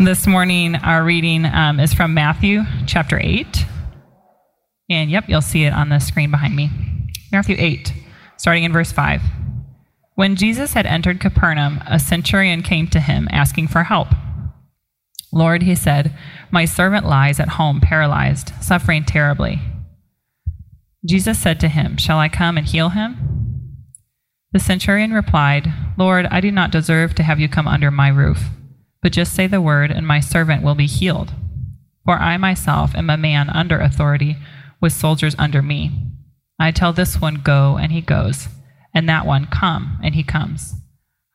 This morning, our reading um, is from Matthew chapter 8. And yep, you'll see it on the screen behind me. Matthew 8, starting in verse 5. When Jesus had entered Capernaum, a centurion came to him asking for help. Lord, he said, my servant lies at home paralyzed, suffering terribly. Jesus said to him, Shall I come and heal him? The centurion replied, Lord, I do not deserve to have you come under my roof but just say the word, and my servant will be healed. For I myself am a man under authority, with soldiers under me. I tell this one, Go, and he goes, and that one, Come, and he comes.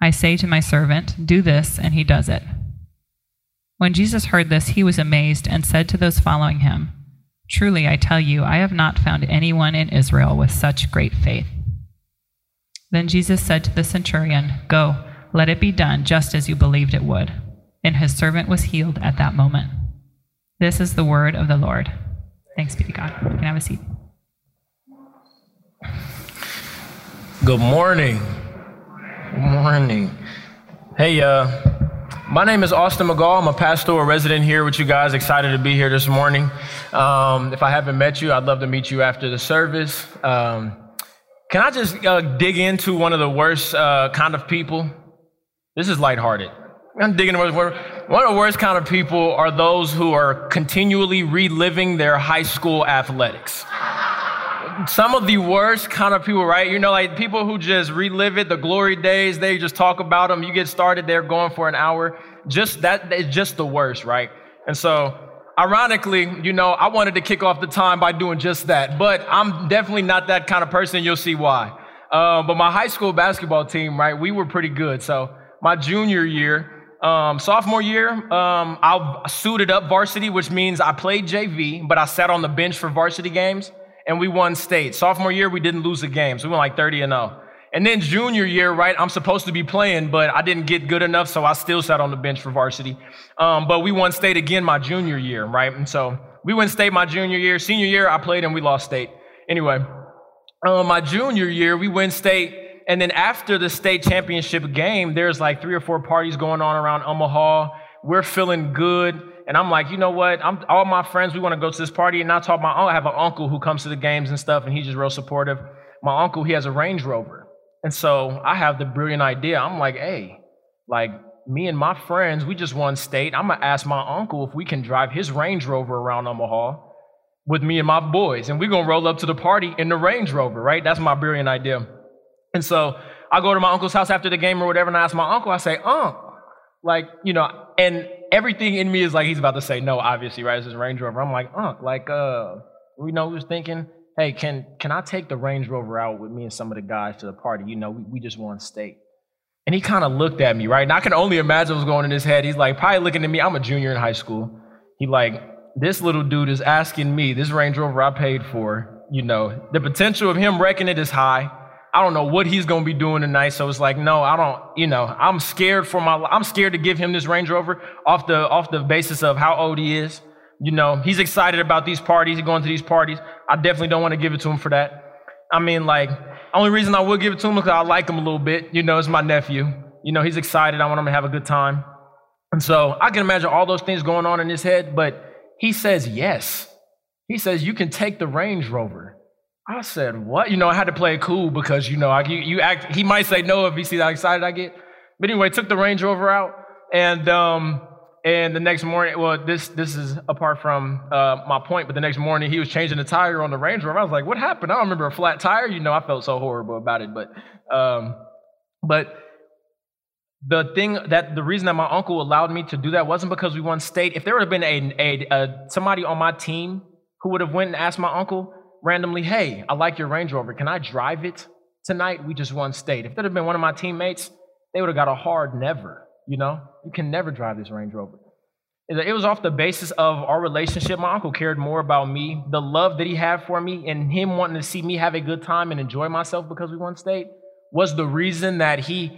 I say to my servant, Do this, and he does it. When Jesus heard this, he was amazed and said to those following him, Truly, I tell you, I have not found anyone in Israel with such great faith. Then Jesus said to the centurion, Go, let it be done just as you believed it would and his servant was healed at that moment. This is the word of the Lord. Thanks be to God. You can have a seat. Good morning. Good morning. Hey, uh, my name is Austin McGall. I'm a pastoral resident here with you guys. Excited to be here this morning. Um, if I haven't met you, I'd love to meet you after the service. Um, can I just uh, dig into one of the worst uh, kind of people? This is lighthearted. I'm digging One of the worst kind of people are those who are continually reliving their high school athletics. Some of the worst kind of people, right? You know, like people who just relive it, the glory days, they just talk about them. You get started, they're going for an hour. Just that is just the worst, right? And so, ironically, you know, I wanted to kick off the time by doing just that, but I'm definitely not that kind of person. You'll see why. Uh, but my high school basketball team, right, we were pretty good. So, my junior year, um, sophomore year, um, I suited up varsity, which means I played JV, but I sat on the bench for varsity games, and we won state. Sophomore year, we didn't lose a game, so we went like 30 and 0. And then junior year, right, I'm supposed to be playing, but I didn't get good enough, so I still sat on the bench for varsity. Um, but we won state again my junior year, right? And so we went state my junior year. Senior year, I played and we lost state. Anyway, uh, my junior year, we win state and then after the state championship game, there's like three or four parties going on around Omaha. We're feeling good. And I'm like, you know what? I'm all my friends, we want to go to this party. And I talk my I have an uncle who comes to the games and stuff, and he's just real supportive. My uncle, he has a Range Rover. And so I have the brilliant idea. I'm like, hey, like me and my friends, we just won state. I'm gonna ask my uncle if we can drive his Range Rover around Omaha with me and my boys. And we're gonna roll up to the party in the Range Rover, right? That's my brilliant idea. And so I go to my uncle's house after the game or whatever, and I ask my uncle, I say, Unc, like, you know, and everything in me is like, he's about to say no, obviously, right? It's his Range Rover. I'm like, Unc, like, uh, we know, was thinking, hey, can can I take the Range Rover out with me and some of the guys to the party? You know, we, we just won state. And he kind of looked at me, right? And I can only imagine what's going in his head. He's like, probably looking at me. I'm a junior in high school. He like, this little dude is asking me, this Range Rover I paid for, you know, the potential of him wrecking it is high. I don't know what he's going to be doing tonight. So it's like, no, I don't, you know, I'm scared for my, I'm scared to give him this Range Rover off the, off the basis of how old he is. You know, he's excited about these parties, he's going to these parties. I definitely don't want to give it to him for that. I mean, like, only reason I would give it to him is because I like him a little bit. You know, it's my nephew. You know, he's excited. I want him to have a good time. And so I can imagine all those things going on in his head, but he says yes. He says, You can take the Range Rover. I said, what? You know, I had to play it cool because, you know, I, you, you act, he might say no if he sees how excited I get. But anyway, took the Range Rover out. And, um, and the next morning, well, this, this is apart from uh, my point, but the next morning he was changing the tire on the Range Rover. I was like, what happened? I don't remember a flat tire. You know, I felt so horrible about it. But, um, but the thing that the reason that my uncle allowed me to do that wasn't because we won state. If there would have been a, a, a somebody on my team who would have went and asked my uncle, randomly, hey, I like your Range Rover. Can I drive it tonight? We just won state. If that had been one of my teammates, they would have got a hard never. You know, you can never drive this Range Rover. It was off the basis of our relationship. My uncle cared more about me, the love that he had for me, and him wanting to see me have a good time and enjoy myself because we won state was the reason that he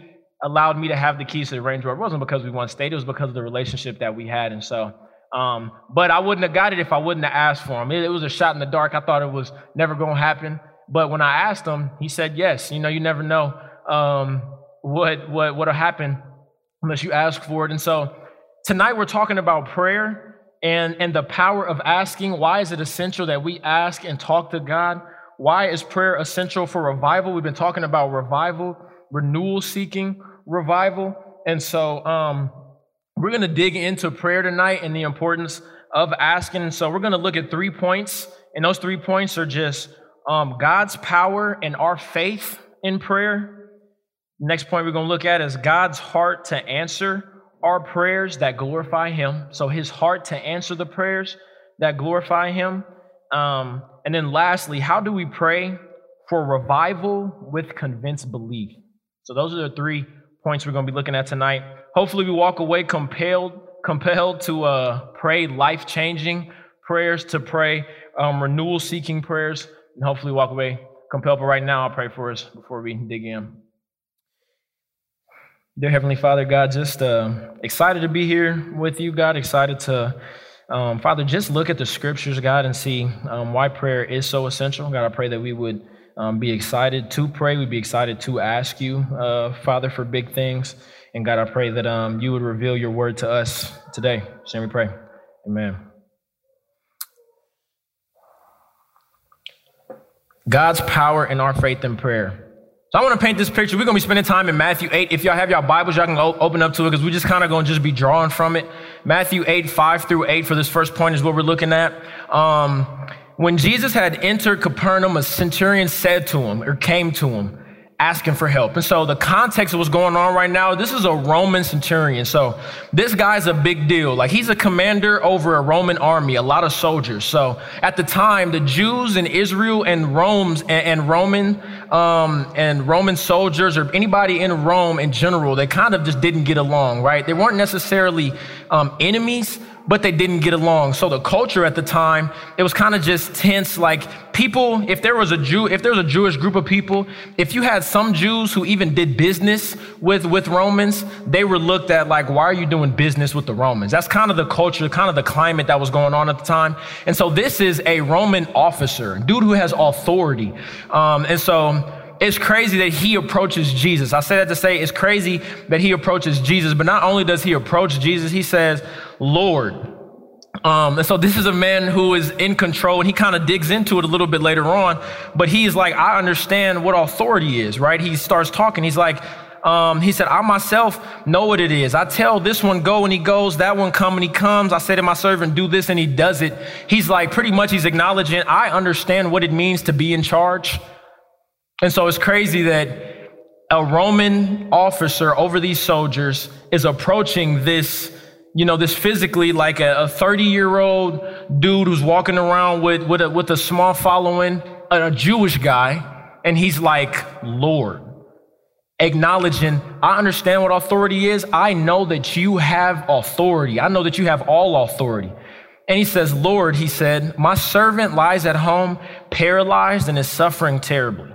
allowed me to have the keys to the Range Rover. It wasn't because we won state, it was because of the relationship that we had. And so um, but I wouldn't have got it if I wouldn't have asked for him. It, it was a shot in the dark. I thought it was never going to happen. But when I asked him, he said yes. You know, you never know um, what what what'll happen unless you ask for it. And so tonight we're talking about prayer and, and the power of asking. Why is it essential that we ask and talk to God? Why is prayer essential for revival? We've been talking about revival, renewal seeking revival. And so um, we're going to dig into prayer tonight and the importance of asking. So we're going to look at three points, and those three points are just um, God's power and our faith in prayer. Next point we're going to look at is God's heart to answer our prayers that glorify Him. So His heart to answer the prayers that glorify Him. Um, and then lastly, how do we pray for revival with convinced belief? So those are the three points we're going to be looking at tonight. Hopefully, we walk away compelled compelled to uh, pray life changing prayers, to pray um, renewal seeking prayers, and hopefully walk away compelled. But right now, I'll pray for us before we dig in. Dear Heavenly Father, God, just uh, excited to be here with you, God, excited to. Um, Father, just look at the scriptures, God, and see um, why prayer is so essential. God, I pray that we would um, be excited to pray. We'd be excited to ask you, uh, Father, for big things. And God, I pray that um, you would reveal your word to us today. So we pray. Amen. God's power in our faith and prayer. So I want to paint this picture. We're going to be spending time in Matthew 8. If y'all have y'all Bibles, y'all can open up to it because we're just kind of going to just be drawing from it. Matthew 8, 5 through 8 for this first point is what we're looking at. Um, when Jesus had entered Capernaum, a centurion said to him, or came to him, asking for help. And so the context of what's going on right now, this is a Roman centurion. So this guy's a big deal. Like he's a commander over a Roman army, a lot of soldiers. So at the time, the Jews in Israel and Rome's and, and Roman um, and Roman soldiers or anybody in Rome in general, they kind of just didn't get along, right? They weren't necessarily um, enemies, but they didn't get along. So the culture at the time, it was kind of just tense. Like people, if there was a Jew, if there was a Jewish group of people, if you had some Jews who even did business with, with Romans, they were looked at like, why are you doing business with the Romans? That's kind of the culture, kind of the climate that was going on at the time. And so this is a Roman officer, dude who has authority. Um, and so it's crazy that he approaches Jesus. I say that to say it's crazy that he approaches Jesus, but not only does he approach Jesus, he says, Lord. Um, and so this is a man who is in control, and he kind of digs into it a little bit later on. But he's like, I understand what authority is, right? He starts talking. He's like, um, he said, I myself know what it is. I tell this one go and he goes, that one come and he comes. I say to my servant, do this and he does it. He's like, pretty much, he's acknowledging, I understand what it means to be in charge. And so it's crazy that a Roman officer over these soldiers is approaching this, you know, this physically like a 30 year old dude who's walking around with, with, a, with a small following, a, a Jewish guy, and he's like, Lord. Acknowledging, I understand what authority is. I know that you have authority. I know that you have all authority. And he says, Lord, he said, my servant lies at home paralyzed and is suffering terribly.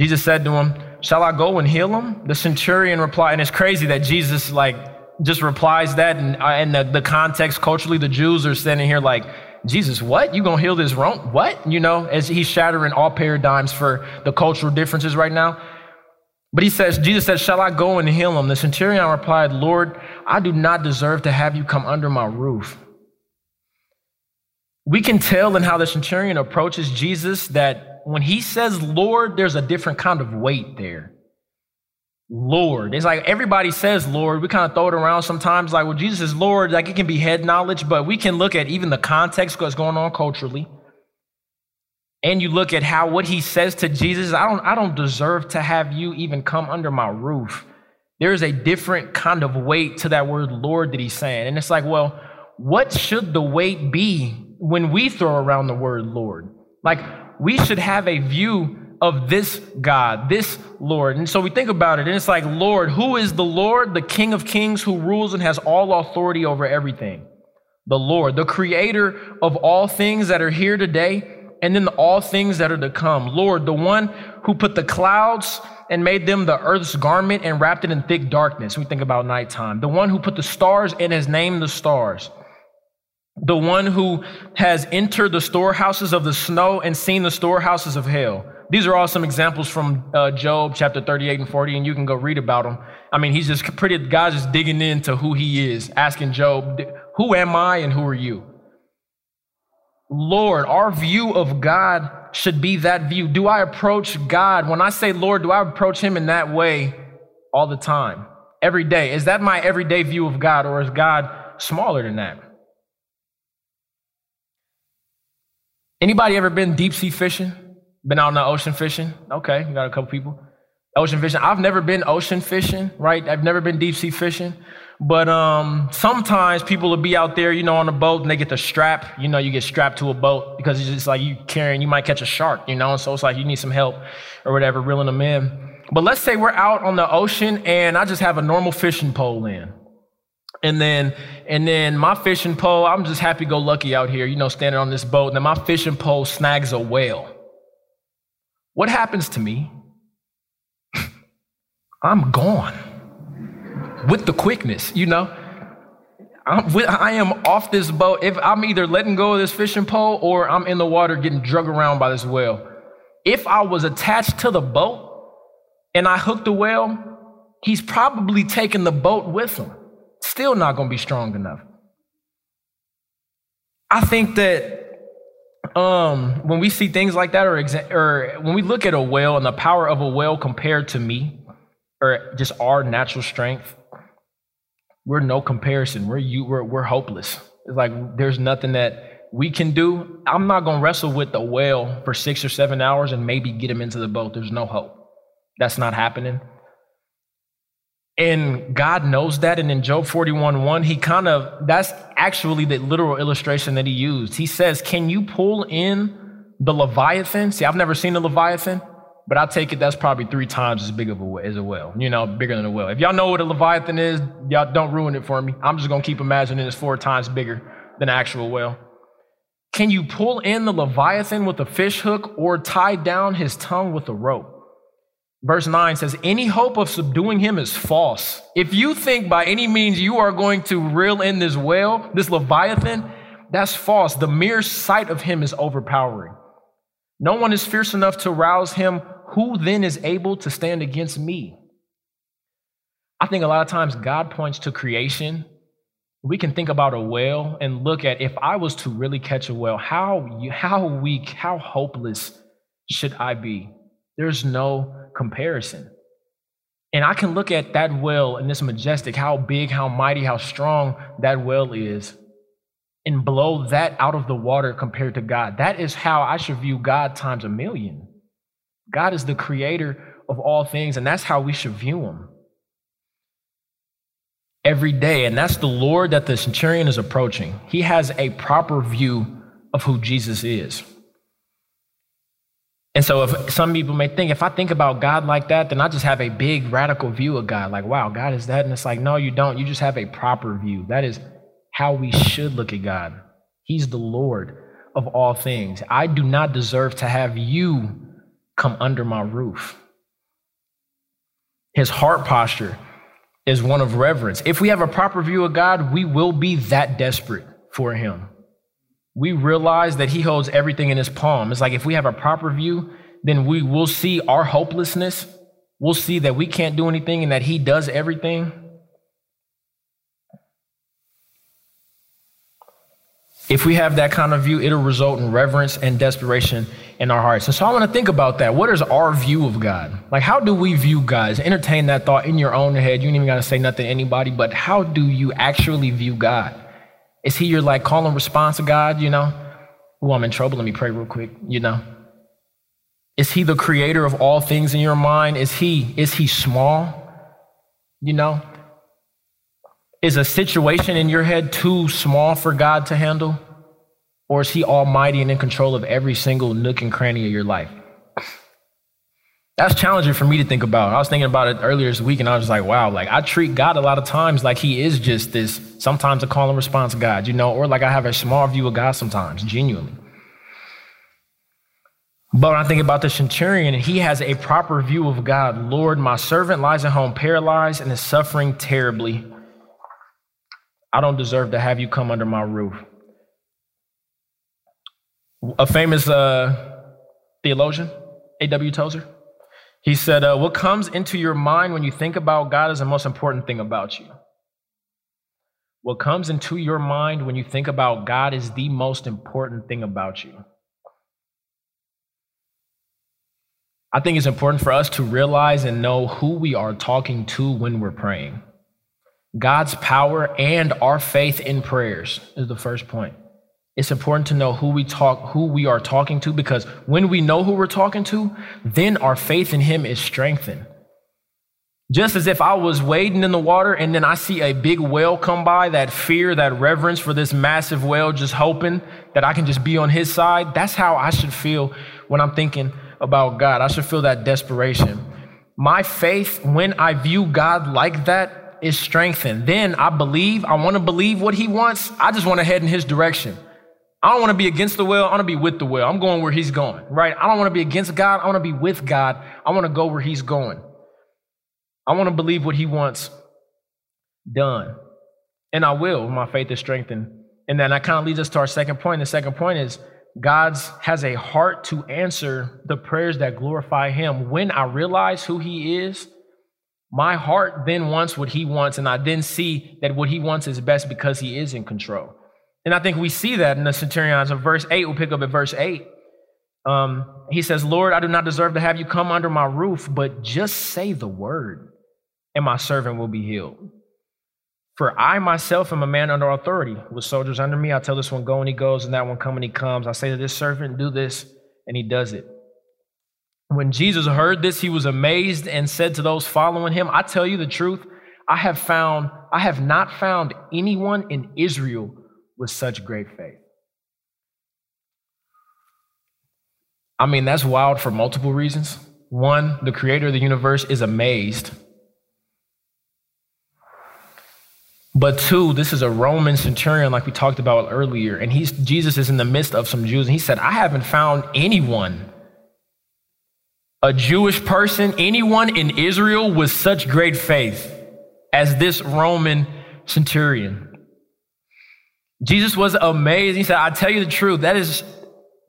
Jesus said to him, Shall I go and heal him? The centurion replied, and it's crazy that Jesus, like, just replies that. And, uh, and the, the context culturally, the Jews are standing here like, Jesus, what? You gonna heal this Rome? What? You know, as he's shattering all paradigms for the cultural differences right now. But he says, Jesus says, Shall I go and heal him? The centurion replied, Lord, I do not deserve to have you come under my roof. We can tell in how the centurion approaches Jesus that when he says Lord, there's a different kind of weight there. Lord. It's like everybody says Lord. We kind of throw it around sometimes, like, well, Jesus is Lord. Like it can be head knowledge, but we can look at even the context what's going on culturally. And you look at how what he says to Jesus, I don't, I don't deserve to have you even come under my roof. There is a different kind of weight to that word Lord that he's saying. And it's like, well, what should the weight be when we throw around the word Lord? Like, we should have a view of this God, this Lord. And so we think about it, and it's like, Lord, who is the Lord? The King of Kings who rules and has all authority over everything. The Lord, the creator of all things that are here today, and then all things that are to come. Lord, the one who put the clouds and made them the earth's garment and wrapped it in thick darkness. We think about nighttime. The one who put the stars and has named the stars the one who has entered the storehouses of the snow and seen the storehouses of hell, These are all some examples from uh, Job chapter 38 and 40, and you can go read about them. I mean, he's just pretty, God's just digging into who he is, asking Job, Who am I and who are you? Lord, our view of God should be that view. Do I approach God? When I say Lord, do I approach him in that way all the time, every day? Is that my everyday view of God, or is God smaller than that? Anybody ever been deep sea fishing? Been out in the ocean fishing? Okay, you got a couple people. Ocean fishing. I've never been ocean fishing, right? I've never been deep sea fishing. But um, sometimes people will be out there, you know, on a boat and they get the strap. You know, you get strapped to a boat because it's just like you carrying, you might catch a shark, you know, and so it's like you need some help or whatever, reeling them in. But let's say we're out on the ocean and I just have a normal fishing pole in. And then, and then my fishing pole, I'm just happy go lucky out here, you know, standing on this boat. And then my fishing pole snags a whale. What happens to me? I'm gone with the quickness, you know. I'm with, I am off this boat. If I'm either letting go of this fishing pole or I'm in the water getting drug around by this whale. If I was attached to the boat and I hooked the whale, he's probably taking the boat with him. Still not going to be strong enough. I think that um, when we see things like that, or, exa- or when we look at a whale and the power of a whale compared to me, or just our natural strength, we're no comparison. We're you. We're we're hopeless. It's like there's nothing that we can do. I'm not gonna wrestle with the whale for six or seven hours and maybe get him into the boat. There's no hope. That's not happening. And God knows that. And in Job 41 1, he kind of, that's actually the literal illustration that he used. He says, Can you pull in the Leviathan? See, I've never seen a Leviathan, but I take it that's probably three times as big of a as a whale, you know, bigger than a whale. If y'all know what a Leviathan is, y'all don't ruin it for me. I'm just going to keep imagining it's four times bigger than an actual whale. Can you pull in the Leviathan with a fish hook or tie down his tongue with a rope? Verse 9 says, Any hope of subduing him is false. If you think by any means you are going to reel in this whale, this Leviathan, that's false. The mere sight of him is overpowering. No one is fierce enough to rouse him. Who then is able to stand against me? I think a lot of times God points to creation. We can think about a whale and look at if I was to really catch a whale, how, how weak, how hopeless should I be? There's no comparison. And I can look at that well and this majestic, how big, how mighty, how strong that well is, and blow that out of the water compared to God. That is how I should view God times a million. God is the creator of all things, and that's how we should view him every day. And that's the Lord that the centurion is approaching. He has a proper view of who Jesus is. And so, if some people may think, if I think about God like that, then I just have a big radical view of God. Like, wow, God is that. And it's like, no, you don't. You just have a proper view. That is how we should look at God. He's the Lord of all things. I do not deserve to have you come under my roof. His heart posture is one of reverence. If we have a proper view of God, we will be that desperate for Him we realize that He holds everything in His palm. It's like if we have a proper view, then we will see our hopelessness. We'll see that we can't do anything and that He does everything. If we have that kind of view, it'll result in reverence and desperation in our hearts. And so I want to think about that. What is our view of God? Like, how do we view God? Entertain that thought in your own head. You ain't even got to say nothing to anybody, but how do you actually view God? Is he your like call and response to God, you know? Oh, I'm in trouble. Let me pray real quick, you know? Is he the creator of all things in your mind? Is he is he small? You know? Is a situation in your head too small for God to handle? Or is he almighty and in control of every single nook and cranny of your life? That's challenging for me to think about. I was thinking about it earlier this week and I was like, wow, like I treat God a lot of times like he is just this, sometimes a call and response God, you know, or like I have a small view of God sometimes, genuinely. But when I think about the centurion, he has a proper view of God. Lord, my servant lies at home paralyzed and is suffering terribly. I don't deserve to have you come under my roof. A famous uh, theologian, A.W. Tozer? He said, uh, What comes into your mind when you think about God is the most important thing about you. What comes into your mind when you think about God is the most important thing about you. I think it's important for us to realize and know who we are talking to when we're praying. God's power and our faith in prayers is the first point. It's important to know who we talk who we are talking to because when we know who we're talking to, then our faith in him is strengthened. Just as if I was wading in the water and then I see a big whale come by, that fear, that reverence for this massive whale, just hoping that I can just be on his side, that's how I should feel when I'm thinking about God. I should feel that desperation. My faith, when I view God like that, is strengthened. Then I believe, I want to believe what he wants. I just want to head in his direction. I don't want to be against the will. I want to be with the will. I'm going where he's going, right? I don't want to be against God. I want to be with God. I want to go where he's going. I want to believe what he wants done. And I will. My faith is strengthened. And then that kind of leads us to our second point. The second point is God's has a heart to answer the prayers that glorify him. When I realize who he is, my heart then wants what he wants, and I then see that what he wants is best because he is in control. And I think we see that in the centurions of verse 8. We'll pick up at verse 8. Um, he says, Lord, I do not deserve to have you come under my roof, but just say the word, and my servant will be healed. For I myself am a man under authority, with soldiers under me. I tell this one, go, and he goes, and that one, come, and he comes. I say to this servant, do this, and he does it. When Jesus heard this, he was amazed and said to those following him, I tell you the truth, I have found, I have not found anyone in Israel with such great faith. I mean, that's wild for multiple reasons. One, the creator of the universe is amazed. But two, this is a Roman centurion, like we talked about earlier, and he's Jesus is in the midst of some Jews, and he said, I haven't found anyone a Jewish person, anyone in Israel with such great faith as this Roman centurion. Jesus was amazed. He said, I tell you the truth, that is,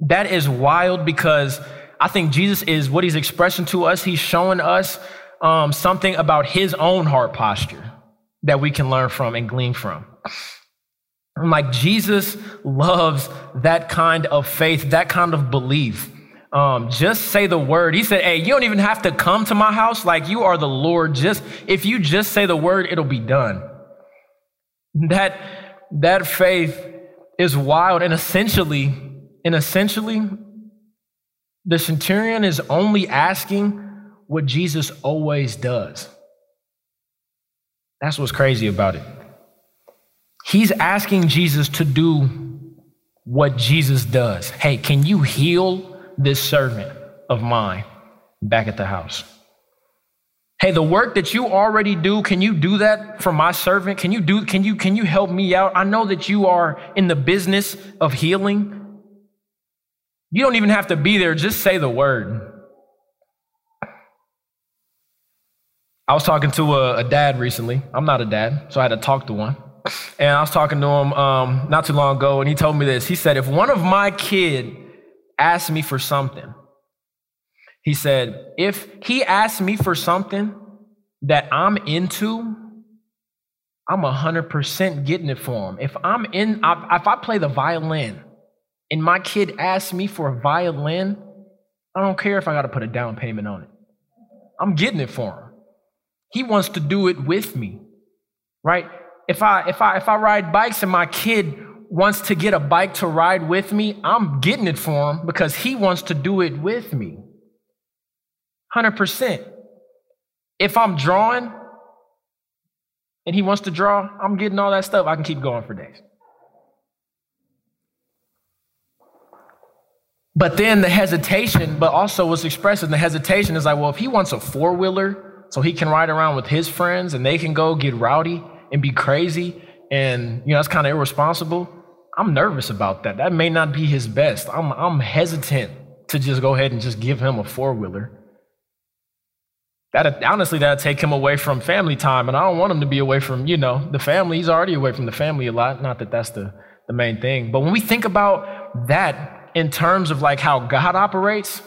that is wild because I think Jesus is what he's expressing to us. He's showing us um, something about his own heart posture that we can learn from and glean from. I'm like, Jesus loves that kind of faith, that kind of belief um, just say the word. He said, Hey, you don't even have to come to my house. Like you are the Lord. Just if you just say the word, it'll be done. That that faith is wild. And essentially, and essentially, the centurion is only asking what Jesus always does. That's what's crazy about it. He's asking Jesus to do what Jesus does. Hey, can you heal this servant of mine back at the house. Hey, the work that you already do, can you do that for my servant? Can you do can you can you help me out? I know that you are in the business of healing. You don't even have to be there, just say the word. I was talking to a, a dad recently. I'm not a dad, so I had to talk to one. And I was talking to him um, not too long ago, and he told me this. He said, If one of my kid asked me for something, he said, if he asks me for something that I'm into, I'm 100% getting it for him. If I'm in, if I play the violin and my kid asks me for a violin, I don't care if I got to put a down payment on it. I'm getting it for him. He wants to do it with me, right? If I if I if I ride bikes and my kid wants to get a bike to ride with me, I'm getting it for him because he wants to do it with me. 100%. If I'm drawing and he wants to draw, I'm getting all that stuff. I can keep going for days. But then the hesitation, but also what's expressed in the hesitation is like, well, if he wants a four wheeler so he can ride around with his friends and they can go get rowdy and be crazy, and you know, that's kind of irresponsible. I'm nervous about that. That may not be his best. I'm, I'm hesitant to just go ahead and just give him a four wheeler. That honestly, that'd take him away from family time, and I don't want him to be away from you know the family. He's already away from the family a lot. Not that that's the the main thing, but when we think about that in terms of like how God operates,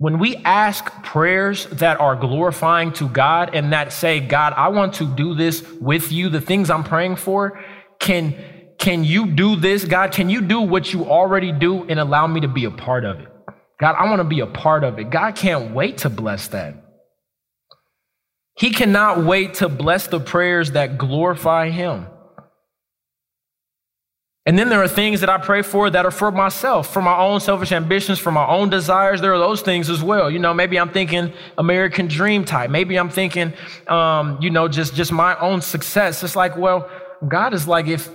When we ask prayers that are glorifying to God and that say, God, I want to do this with you, the things I'm praying for, can, can you do this? God, can you do what you already do and allow me to be a part of it? God, I want to be a part of it. God can't wait to bless that. He cannot wait to bless the prayers that glorify Him. And then there are things that I pray for that are for myself, for my own selfish ambitions, for my own desires. There are those things as well. You know, maybe I'm thinking American dream type. Maybe I'm thinking, um, you know, just just my own success. It's like, well, God is like, if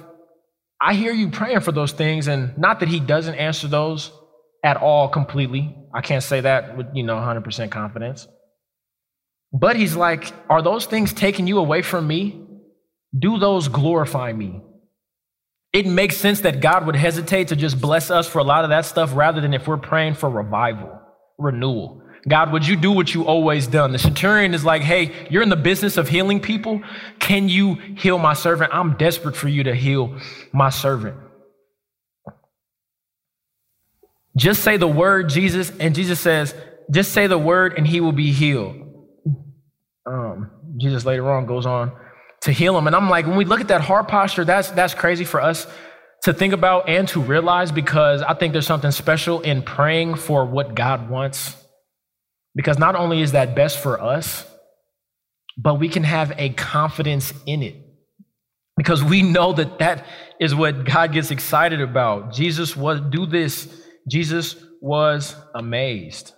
I hear you praying for those things, and not that He doesn't answer those at all completely. I can't say that with you know 100% confidence. But He's like, are those things taking you away from me? Do those glorify me? it makes sense that God would hesitate to just bless us for a lot of that stuff rather than if we're praying for revival, renewal. God, would you do what you always done? The centurion is like, hey, you're in the business of healing people. Can you heal my servant? I'm desperate for you to heal my servant. Just say the word, Jesus, and Jesus says, just say the word and he will be healed. Um, Jesus later on goes on to heal them. And I'm like, when we look at that heart posture, that's that's crazy for us to think about and to realize because I think there's something special in praying for what God wants. Because not only is that best for us, but we can have a confidence in it. Because we know that that is what God gets excited about. Jesus was do this. Jesus was amazed.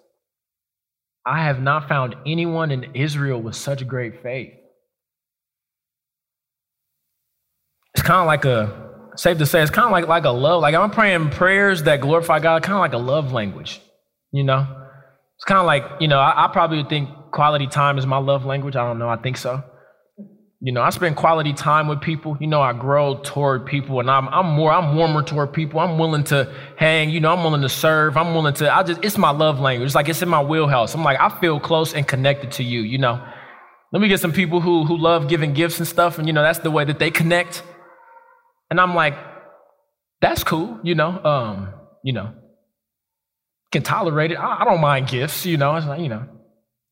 I have not found anyone in Israel with such great faith. it's kind of like a safe to say it's kind of like like a love like i'm praying prayers that glorify god kind of like a love language you know it's kind of like you know I, I, probably think quality time is my love language i don't know i think so you know i spend quality time with people. You know i grow toward people and i'm, I'm more i'm warmer toward people. I'm willing to hang you know i'm willing to serve. I'm willing to i just it's my love language. It's like it's in my wheelhouse. I'm like i feel close and connected to you you know. Let me get some people who who love giving gifts and stuff and you know that's the way that they connect. And I'm like, that's cool, you know, um, you know, can tolerate it. I, I don't mind gifts, you know. It's like, you know,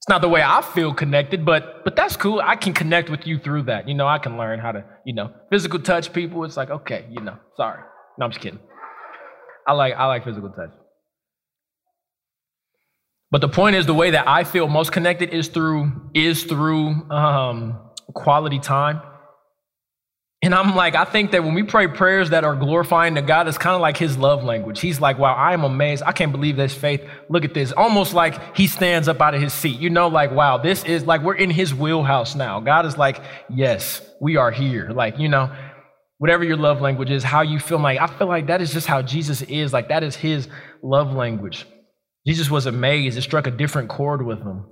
it's not the way I feel connected, but but that's cool. I can connect with you through that. You know, I can learn how to, you know, physical touch people. It's like, okay, you know, sorry. No, I'm just kidding. I like I like physical touch. But the point is the way that I feel most connected is through is through um, quality time and I'm like, I think that when we pray prayers that are glorifying to God, it's kind of like his love language. He's like, wow, I am amazed. I can't believe this faith. Look at this. Almost like he stands up out of his seat. You know, like, wow, this is like we're in his wheelhouse now. God is like, yes, we are here. Like, you know, whatever your love language is, how you feel like, I feel like that is just how Jesus is. Like, that is his love language. Jesus was amazed. It struck a different chord with him.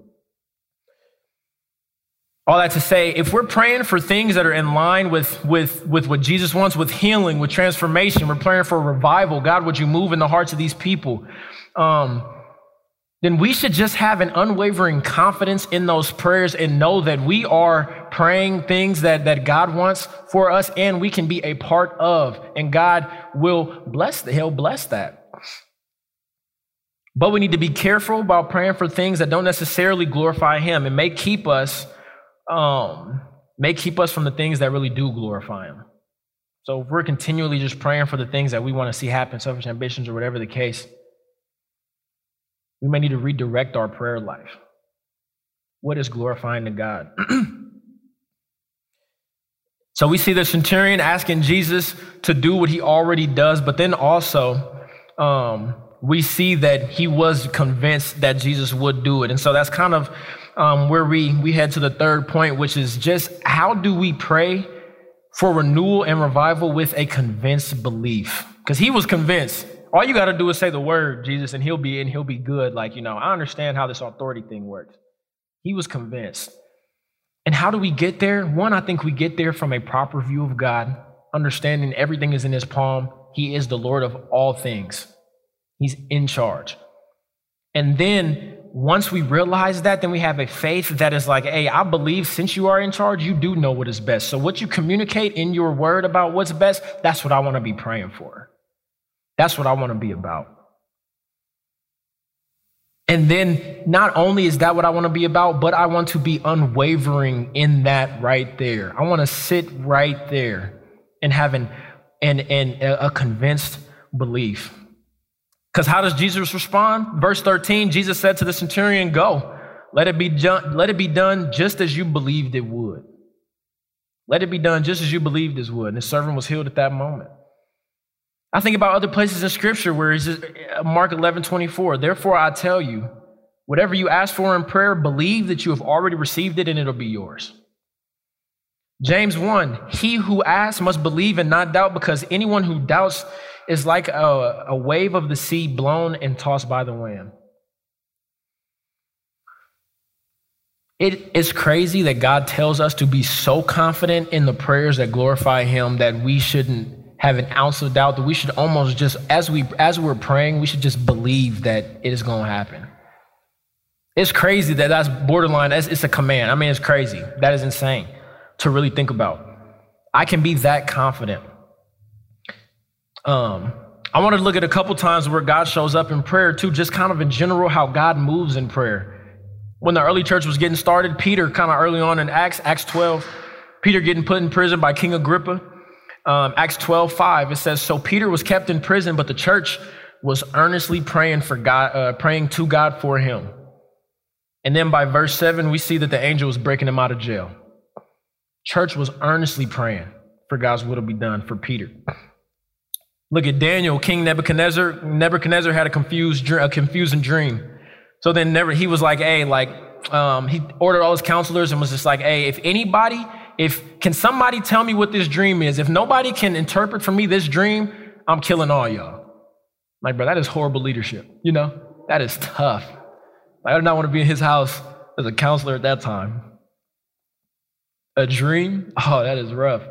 All that to say, if we're praying for things that are in line with, with, with what Jesus wants, with healing, with transformation, we're praying for revival, God, would you move in the hearts of these people? Um, then we should just have an unwavering confidence in those prayers and know that we are praying things that, that God wants for us and we can be a part of. And God will bless that. He'll bless that. But we need to be careful about praying for things that don't necessarily glorify Him and may keep us um, may keep us from the things that really do glorify Him. So if we're continually just praying for the things that we want to see happen, selfish ambitions or whatever the case, we may need to redirect our prayer life. What is glorifying to God? so we see the centurion asking Jesus to do what he already does, but then also um, we see that he was convinced that Jesus would do it. And so that's kind of um, where we, we head to the third point, which is just how do we pray for renewal and revival with a convinced belief? Because he was convinced. All you got to do is say the word, Jesus, and he'll be and he'll be good. Like, you know, I understand how this authority thing works. He was convinced. And how do we get there? One, I think we get there from a proper view of God, understanding everything is in his palm. He is the Lord of all things. He's in charge. And then once we realize that, then we have a faith that is like, hey, I believe since you are in charge, you do know what is best. So, what you communicate in your word about what's best, that's what I want to be praying for. That's what I want to be about. And then not only is that what I want to be about, but I want to be unwavering in that right there. I want to sit right there and have an, and a convinced belief. Because how does Jesus respond? Verse 13, Jesus said to the centurion, Go, let it be done, let it be done just as you believed it would. Let it be done just as you believed it would. And the servant was healed at that moment. I think about other places in Scripture where it's uh, Mark 11, 24. Therefore, I tell you, whatever you ask for in prayer, believe that you have already received it and it'll be yours. James 1 He who asks must believe and not doubt, because anyone who doubts is like a, a wave of the sea blown and tossed by the wind. It is crazy that God tells us to be so confident in the prayers that glorify Him that we shouldn't have an ounce of doubt that we should almost just as we as we're praying we should just believe that it is going to happen. It's crazy that that's borderline it's a command. I mean it's crazy. That is insane to really think about. I can be that confident um i want to look at a couple times where god shows up in prayer too just kind of in general how god moves in prayer when the early church was getting started peter kind of early on in acts acts 12 peter getting put in prison by king agrippa um, Acts 12, 5, it says, So Peter was kept in prison, but the church was earnestly praying for God, uh, praying to God for him. And then by verse 7, we see that the angel was breaking him out of jail. Church was earnestly praying for God's will to be done for Peter. Look at Daniel, King Nebuchadnezzar. Nebuchadnezzar had a confused, a confusing dream. So then never, he was like, hey, like, um, he ordered all his counselors and was just like, hey, if anybody if can somebody tell me what this dream is? If nobody can interpret for me this dream, I'm killing all y'all. Like, bro, that is horrible leadership. You know, that is tough. I did not want to be in his house as a counselor at that time. A dream? Oh, that is rough.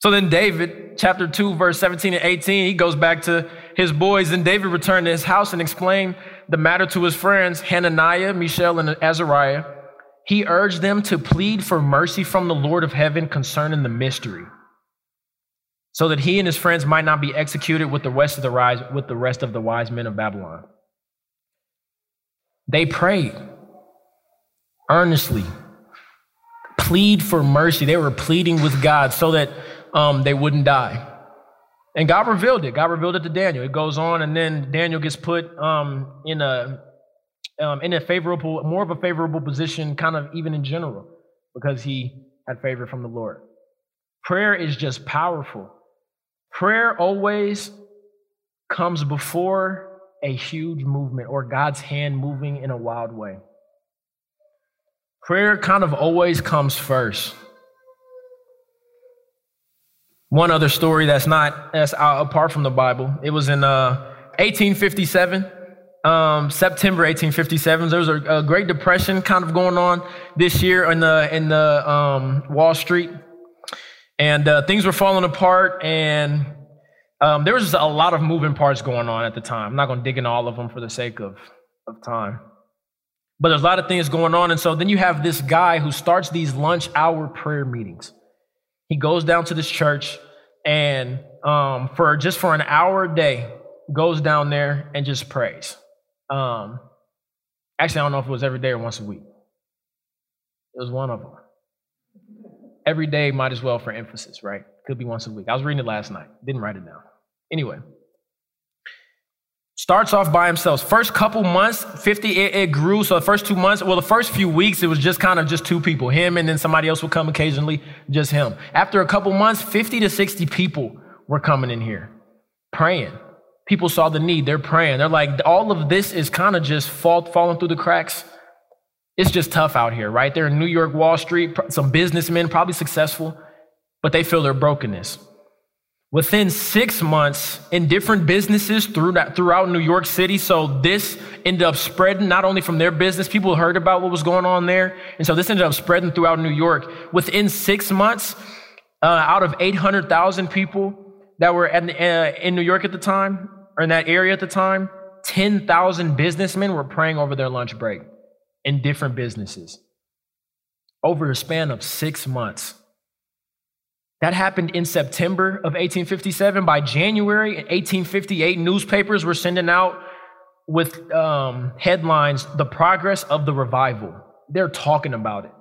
So then, Daniel, chapter 2, verse 17 and 18, he goes back to his boys. And Daniel returned to his house and explained the matter to his friends, Hananiah, Mishael, and Azariah. He urged them to plead for mercy from the Lord of heaven concerning the mystery, so that he and his friends might not be executed with the rest of the, rise, with the, rest of the wise men of Babylon. They prayed earnestly, plead for mercy. They were pleading with God so that um, they wouldn't die. And God revealed it. God revealed it to Daniel. It goes on, and then Daniel gets put um, in a um, in a favorable, more of a favorable position, kind of even in general, because he had favor from the Lord. Prayer is just powerful. Prayer always comes before a huge movement or God's hand moving in a wild way. Prayer kind of always comes first. One other story that's not that's apart from the Bible. It was in uh, 1857 um, September 1857. There was a, a, Great Depression kind of going on this year in the in the um, Wall Street, and uh, things were falling apart, and um, there was just a lot of moving parts going on at the time. I'm not going to dig into all of them for the sake of of time, but there's a lot of things going on, and so then you have this guy who starts these lunch hour prayer meetings. He goes down to this church, and um, for just for an hour a day, goes down there and just prays. Um, actually, I don't know if it was every day or once a week. It was one of them. Every day might as well for emphasis, right? Could be once a week. I was reading it last night. Didn't write it down. Anyway, starts off by himself. First couple months, 50, it, it, grew. So the first two months, well, the first few weeks, it was just kind of just two people, him and then somebody else would come occasionally, just him. After a couple months, 50 to 60 people were coming in here praying people saw the need. They're praying. They're like, all of this is kind of just fall, falling through the cracks. It's just tough out here, right? They're in New York, Wall Street, some businessmen, probably successful, but they feel their brokenness. Within six months, in different businesses throughout New York City, so this ended up spreading not only from their business, people heard about what was going on there, and so this ended up spreading throughout New York. Within six months, uh, out of 800,000 people that were at, uh, in New York at the time, or in that area at the time, 10,000 businessmen were praying over their lunch break in different businesses over a span of six months. That happened in September of 1857. By January 1858, newspapers were sending out with um, headlines, The Progress of the Revival. They're talking about it.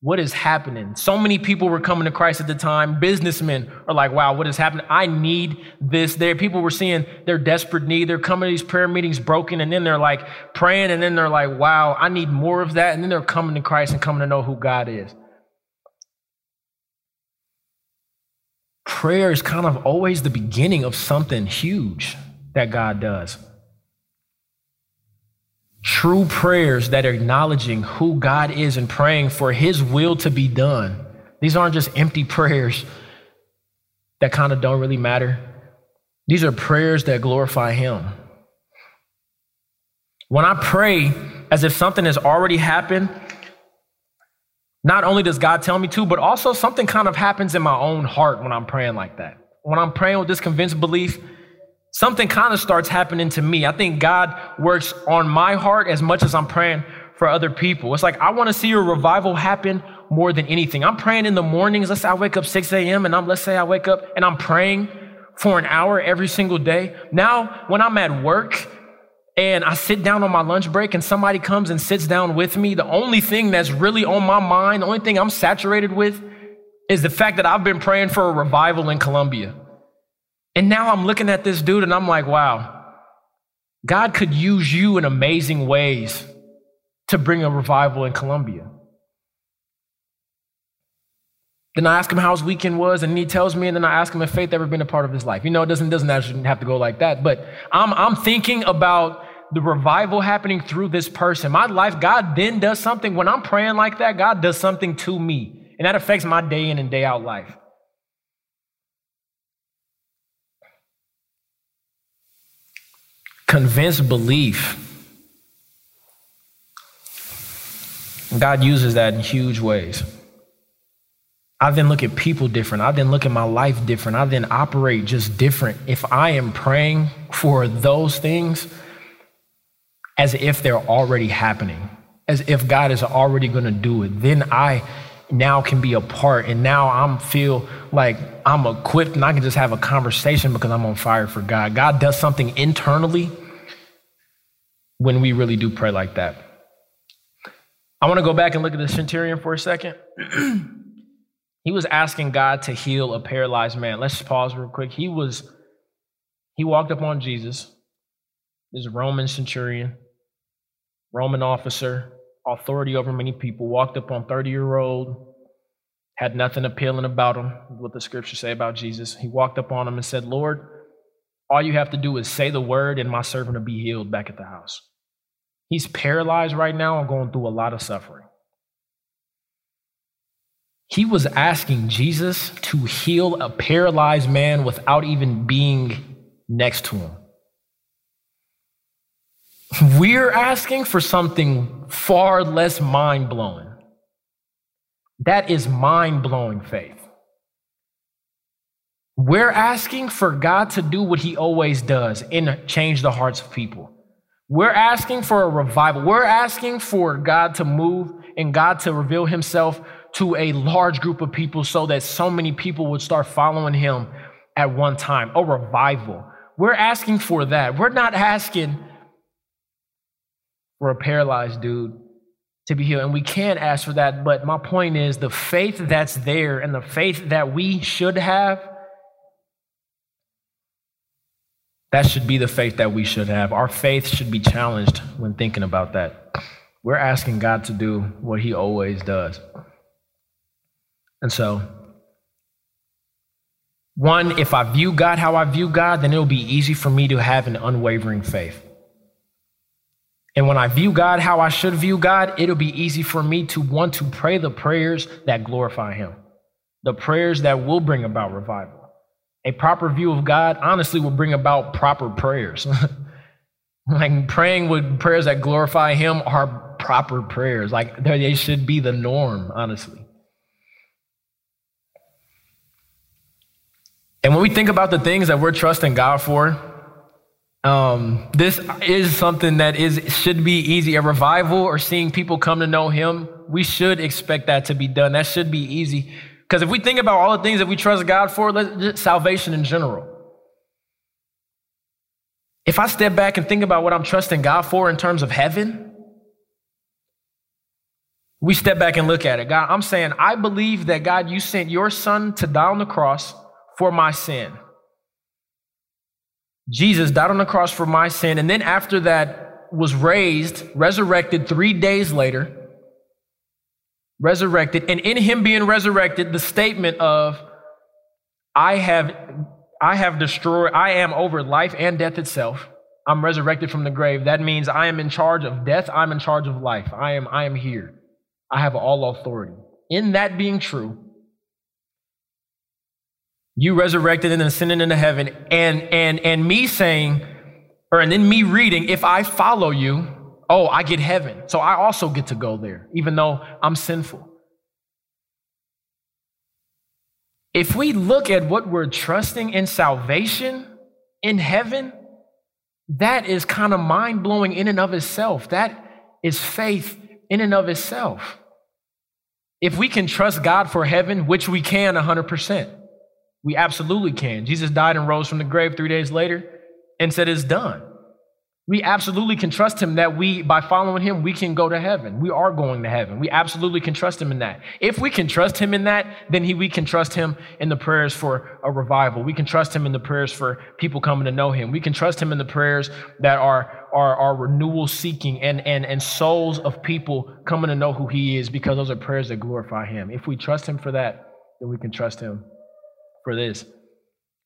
What is happening? So many people were coming to Christ at the time. Businessmen are like, wow, what is happening? I need this. There, people were seeing their desperate need. They're coming to these prayer meetings broken, and then they're like praying, and then they're like, wow, I need more of that. And then they're coming to Christ and coming to know who God is. Prayer is kind of always the beginning of something huge that God does. True prayers that are acknowledging who God is and praying for His will to be done. These aren't just empty prayers that kind of don't really matter. These are prayers that glorify Him. When I pray as if something has already happened, not only does God tell me to, but also something kind of happens in my own heart when I'm praying like that. When I'm praying with this convinced belief, something kind of starts happening to me. I think God works on my heart as much as I'm praying for other people. It's like I want to see a revival happen more than anything. I'm praying in the mornings. Let's say I wake up 6 a.m. and I'm let's say I wake up and I'm praying for an hour every single day. Now, when I'm at work and I sit down on my lunch break and somebody comes and sits down with me, the only thing that's really on my mind, the only thing I'm saturated with is the fact that I've been praying for a revival in Colombia. And now I'm looking at this dude and I'm like, wow, God could use you in amazing ways to bring a revival in Colombia. Then I ask him how his weekend was, and he tells me, and then I ask him if faith ever been a part of his life. You know, it doesn't, doesn't actually have to go like that, but I'm, I'm thinking about the revival happening through this person. My life, God then does something. When I'm praying like that, God does something to me, and that affects my day in and day out life. Convinced belief. God uses that in huge ways. I then look at people different. I then look at my life different. I then operate just different. If I am praying for those things as if they're already happening, as if God is already going to do it, then I now can be a part and now I'm feel like I'm equipped and I can just have a conversation because I'm on fire for God. God does something internally when we really do pray like that. I want to go back and look at the centurion for a second. he was asking God to heal a paralyzed man. Let's pause real quick. He was he walked up on Jesus, this Roman centurion, Roman officer, authority over many people, walked up on 30 year old, had nothing appealing about him, what the scriptures say about Jesus. He walked up on him and said, Lord, all you have to do is say the word, and my servant will be healed back at the house. He's paralyzed right now and going through a lot of suffering. He was asking Jesus to heal a paralyzed man without even being next to him. We're asking for something far less mind blowing. That is mind blowing faith. We're asking for God to do what He always does and change the hearts of people. We're asking for a revival. We're asking for God to move and God to reveal Himself to a large group of people so that so many people would start following Him at one time. A revival. We're asking for that. We're not asking for a paralyzed dude to be healed. And we can't ask for that. But my point is the faith that's there and the faith that we should have, that should be the faith that we should have. Our faith should be challenged when thinking about that. We're asking God to do what He always does. And so, one, if I view God how I view God, then it'll be easy for me to have an unwavering faith. And when I view God how I should view God, it'll be easy for me to want to pray the prayers that glorify Him, the prayers that will bring about revival. A proper view of God honestly will bring about proper prayers. like praying with prayers that glorify Him are proper prayers. Like they should be the norm, honestly. And when we think about the things that we're trusting God for, um, this is something that is should be easy. A revival or seeing people come to know Him, we should expect that to be done. That should be easy. Because if we think about all the things that we trust God for, let salvation in general, If I step back and think about what I'm trusting God for in terms of heaven, we step back and look at it. God, I'm saying, I believe that God, you sent your son to die on the cross for my sin. Jesus died on the cross for my sin, and then after that was raised, resurrected three days later, resurrected, and in him being resurrected, the statement of, I have, I have destroyed, I am over life and death itself. I'm resurrected from the grave. That means I am in charge of death, I'm in charge of life. I am, I am here. I have all authority. In that being true, you resurrected and ascended into heaven, and and and me saying, or and then me reading, if I follow you, oh, I get heaven. So I also get to go there, even though I'm sinful. If we look at what we're trusting in salvation in heaven, that is kind of mind blowing in and of itself. That is faith in and of itself. If we can trust God for heaven, which we can 100%, we absolutely can. Jesus died and rose from the grave three days later and said, It's done. We absolutely can trust him that we, by following him, we can go to heaven. We are going to heaven. We absolutely can trust him in that. If we can trust him in that, then he, we can trust him in the prayers for a revival. We can trust him in the prayers for people coming to know him. We can trust him in the prayers that are, are, are renewal seeking and, and, and souls of people coming to know who he is because those are prayers that glorify him. If we trust him for that, then we can trust him for this.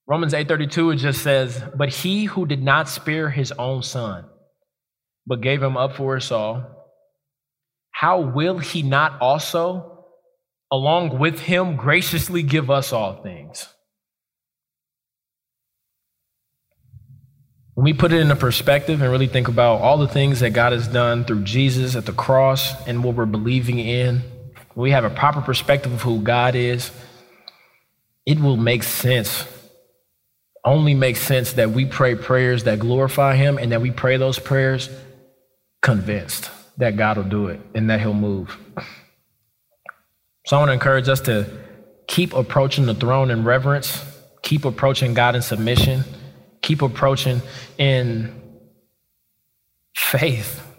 Romans 8:32 it just says, "But he who did not spare his own son, but gave him up for us all, how will he not also along with him graciously give us all things?" When we put it into perspective and really think about all the things that God has done through Jesus at the cross and what we're believing in, we have a proper perspective of who God is, it will make sense only makes sense that we pray prayers that glorify Him and that we pray those prayers convinced that God will do it and that He'll move. So I want to encourage us to keep approaching the throne in reverence, keep approaching God in submission, keep approaching in faith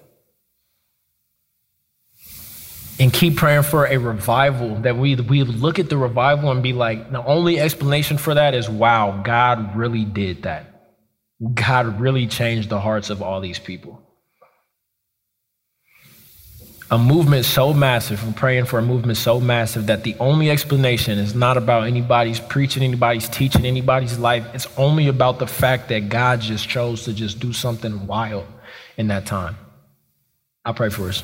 and keep praying for a revival that we we look at the revival and be like the only explanation for that is wow god really did that. God really changed the hearts of all these people. A movement so massive we're praying for a movement so massive that the only explanation is not about anybody's preaching anybody's teaching anybody's life. It's only about the fact that god just chose to just do something wild in that time. I pray for us